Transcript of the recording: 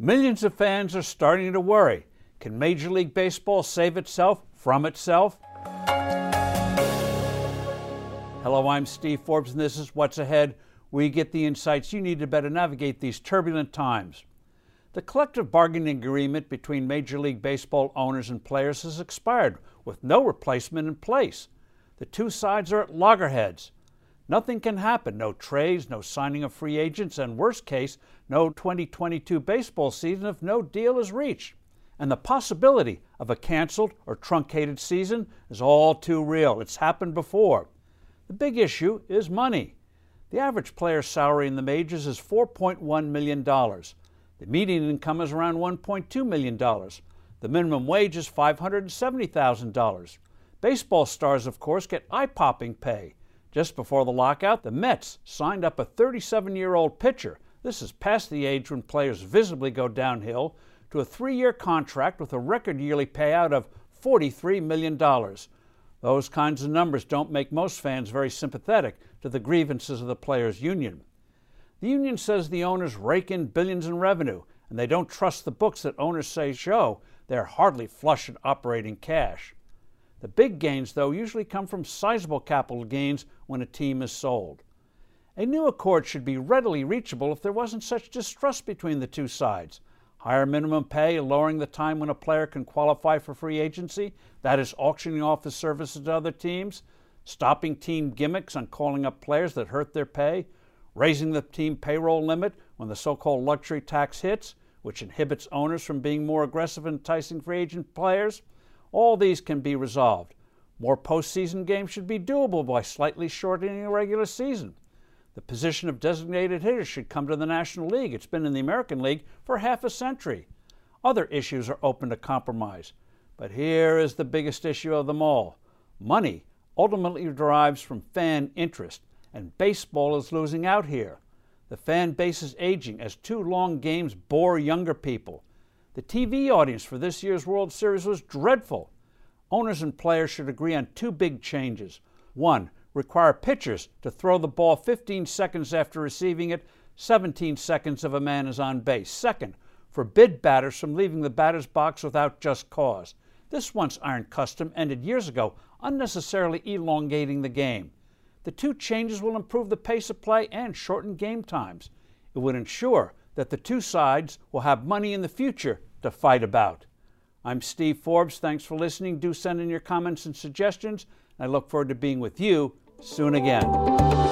Millions of fans are starting to worry. Can Major League Baseball save itself from itself? Hello, I'm Steve Forbes, and this is What's Ahead, you get the insights you need to better navigate these turbulent times. The collective bargaining agreement between Major League Baseball owners and players has expired with no replacement in place. The two sides are at loggerheads. Nothing can happen no trades, no signing of free agents, and worst case, no 2022 baseball season if no deal is reached. And the possibility of a canceled or truncated season is all too real. It's happened before. The big issue is money. The average player's salary in the majors is $4.1 million. The median income is around $1.2 million. The minimum wage is $570,000. Baseball stars, of course, get eye popping pay. Just before the lockout, the Mets signed up a 37 year old pitcher. This is past the age when players visibly go downhill to a three year contract with a record yearly payout of $43 million. Those kinds of numbers don't make most fans very sympathetic to the grievances of the players' union. The union says the owners rake in billions in revenue, and they don't trust the books that owners say show they're hardly flush in operating cash. The big gains, though, usually come from sizable capital gains when a team is sold. A new accord should be readily reachable if there wasn't such distrust between the two sides. Higher minimum pay, lowering the time when a player can qualify for free agency, that is, auctioning off his services to other teams, stopping team gimmicks on calling up players that hurt their pay, raising the team payroll limit when the so called luxury tax hits, which inhibits owners from being more aggressive in enticing free agent players. All these can be resolved. More postseason games should be doable by slightly shortening the regular season. The position of designated hitter should come to the National League. It's been in the American League for half a century. Other issues are open to compromise. But here is the biggest issue of them all money ultimately derives from fan interest and baseball is losing out here. The fan base is aging as too long games bore younger people. The TV audience for this year's World Series was dreadful. Owners and players should agree on two big changes. One, require pitchers to throw the ball 15 seconds after receiving it, 17 seconds if a man is on base. Second, forbid batters from leaving the batter's box without just cause. This once iron custom ended years ago, unnecessarily elongating the game. The two changes will improve the pace of play and shorten game times. It would ensure that the two sides will have money in the future to fight about. I'm Steve Forbes. Thanks for listening. Do send in your comments and suggestions. I look forward to being with you soon again.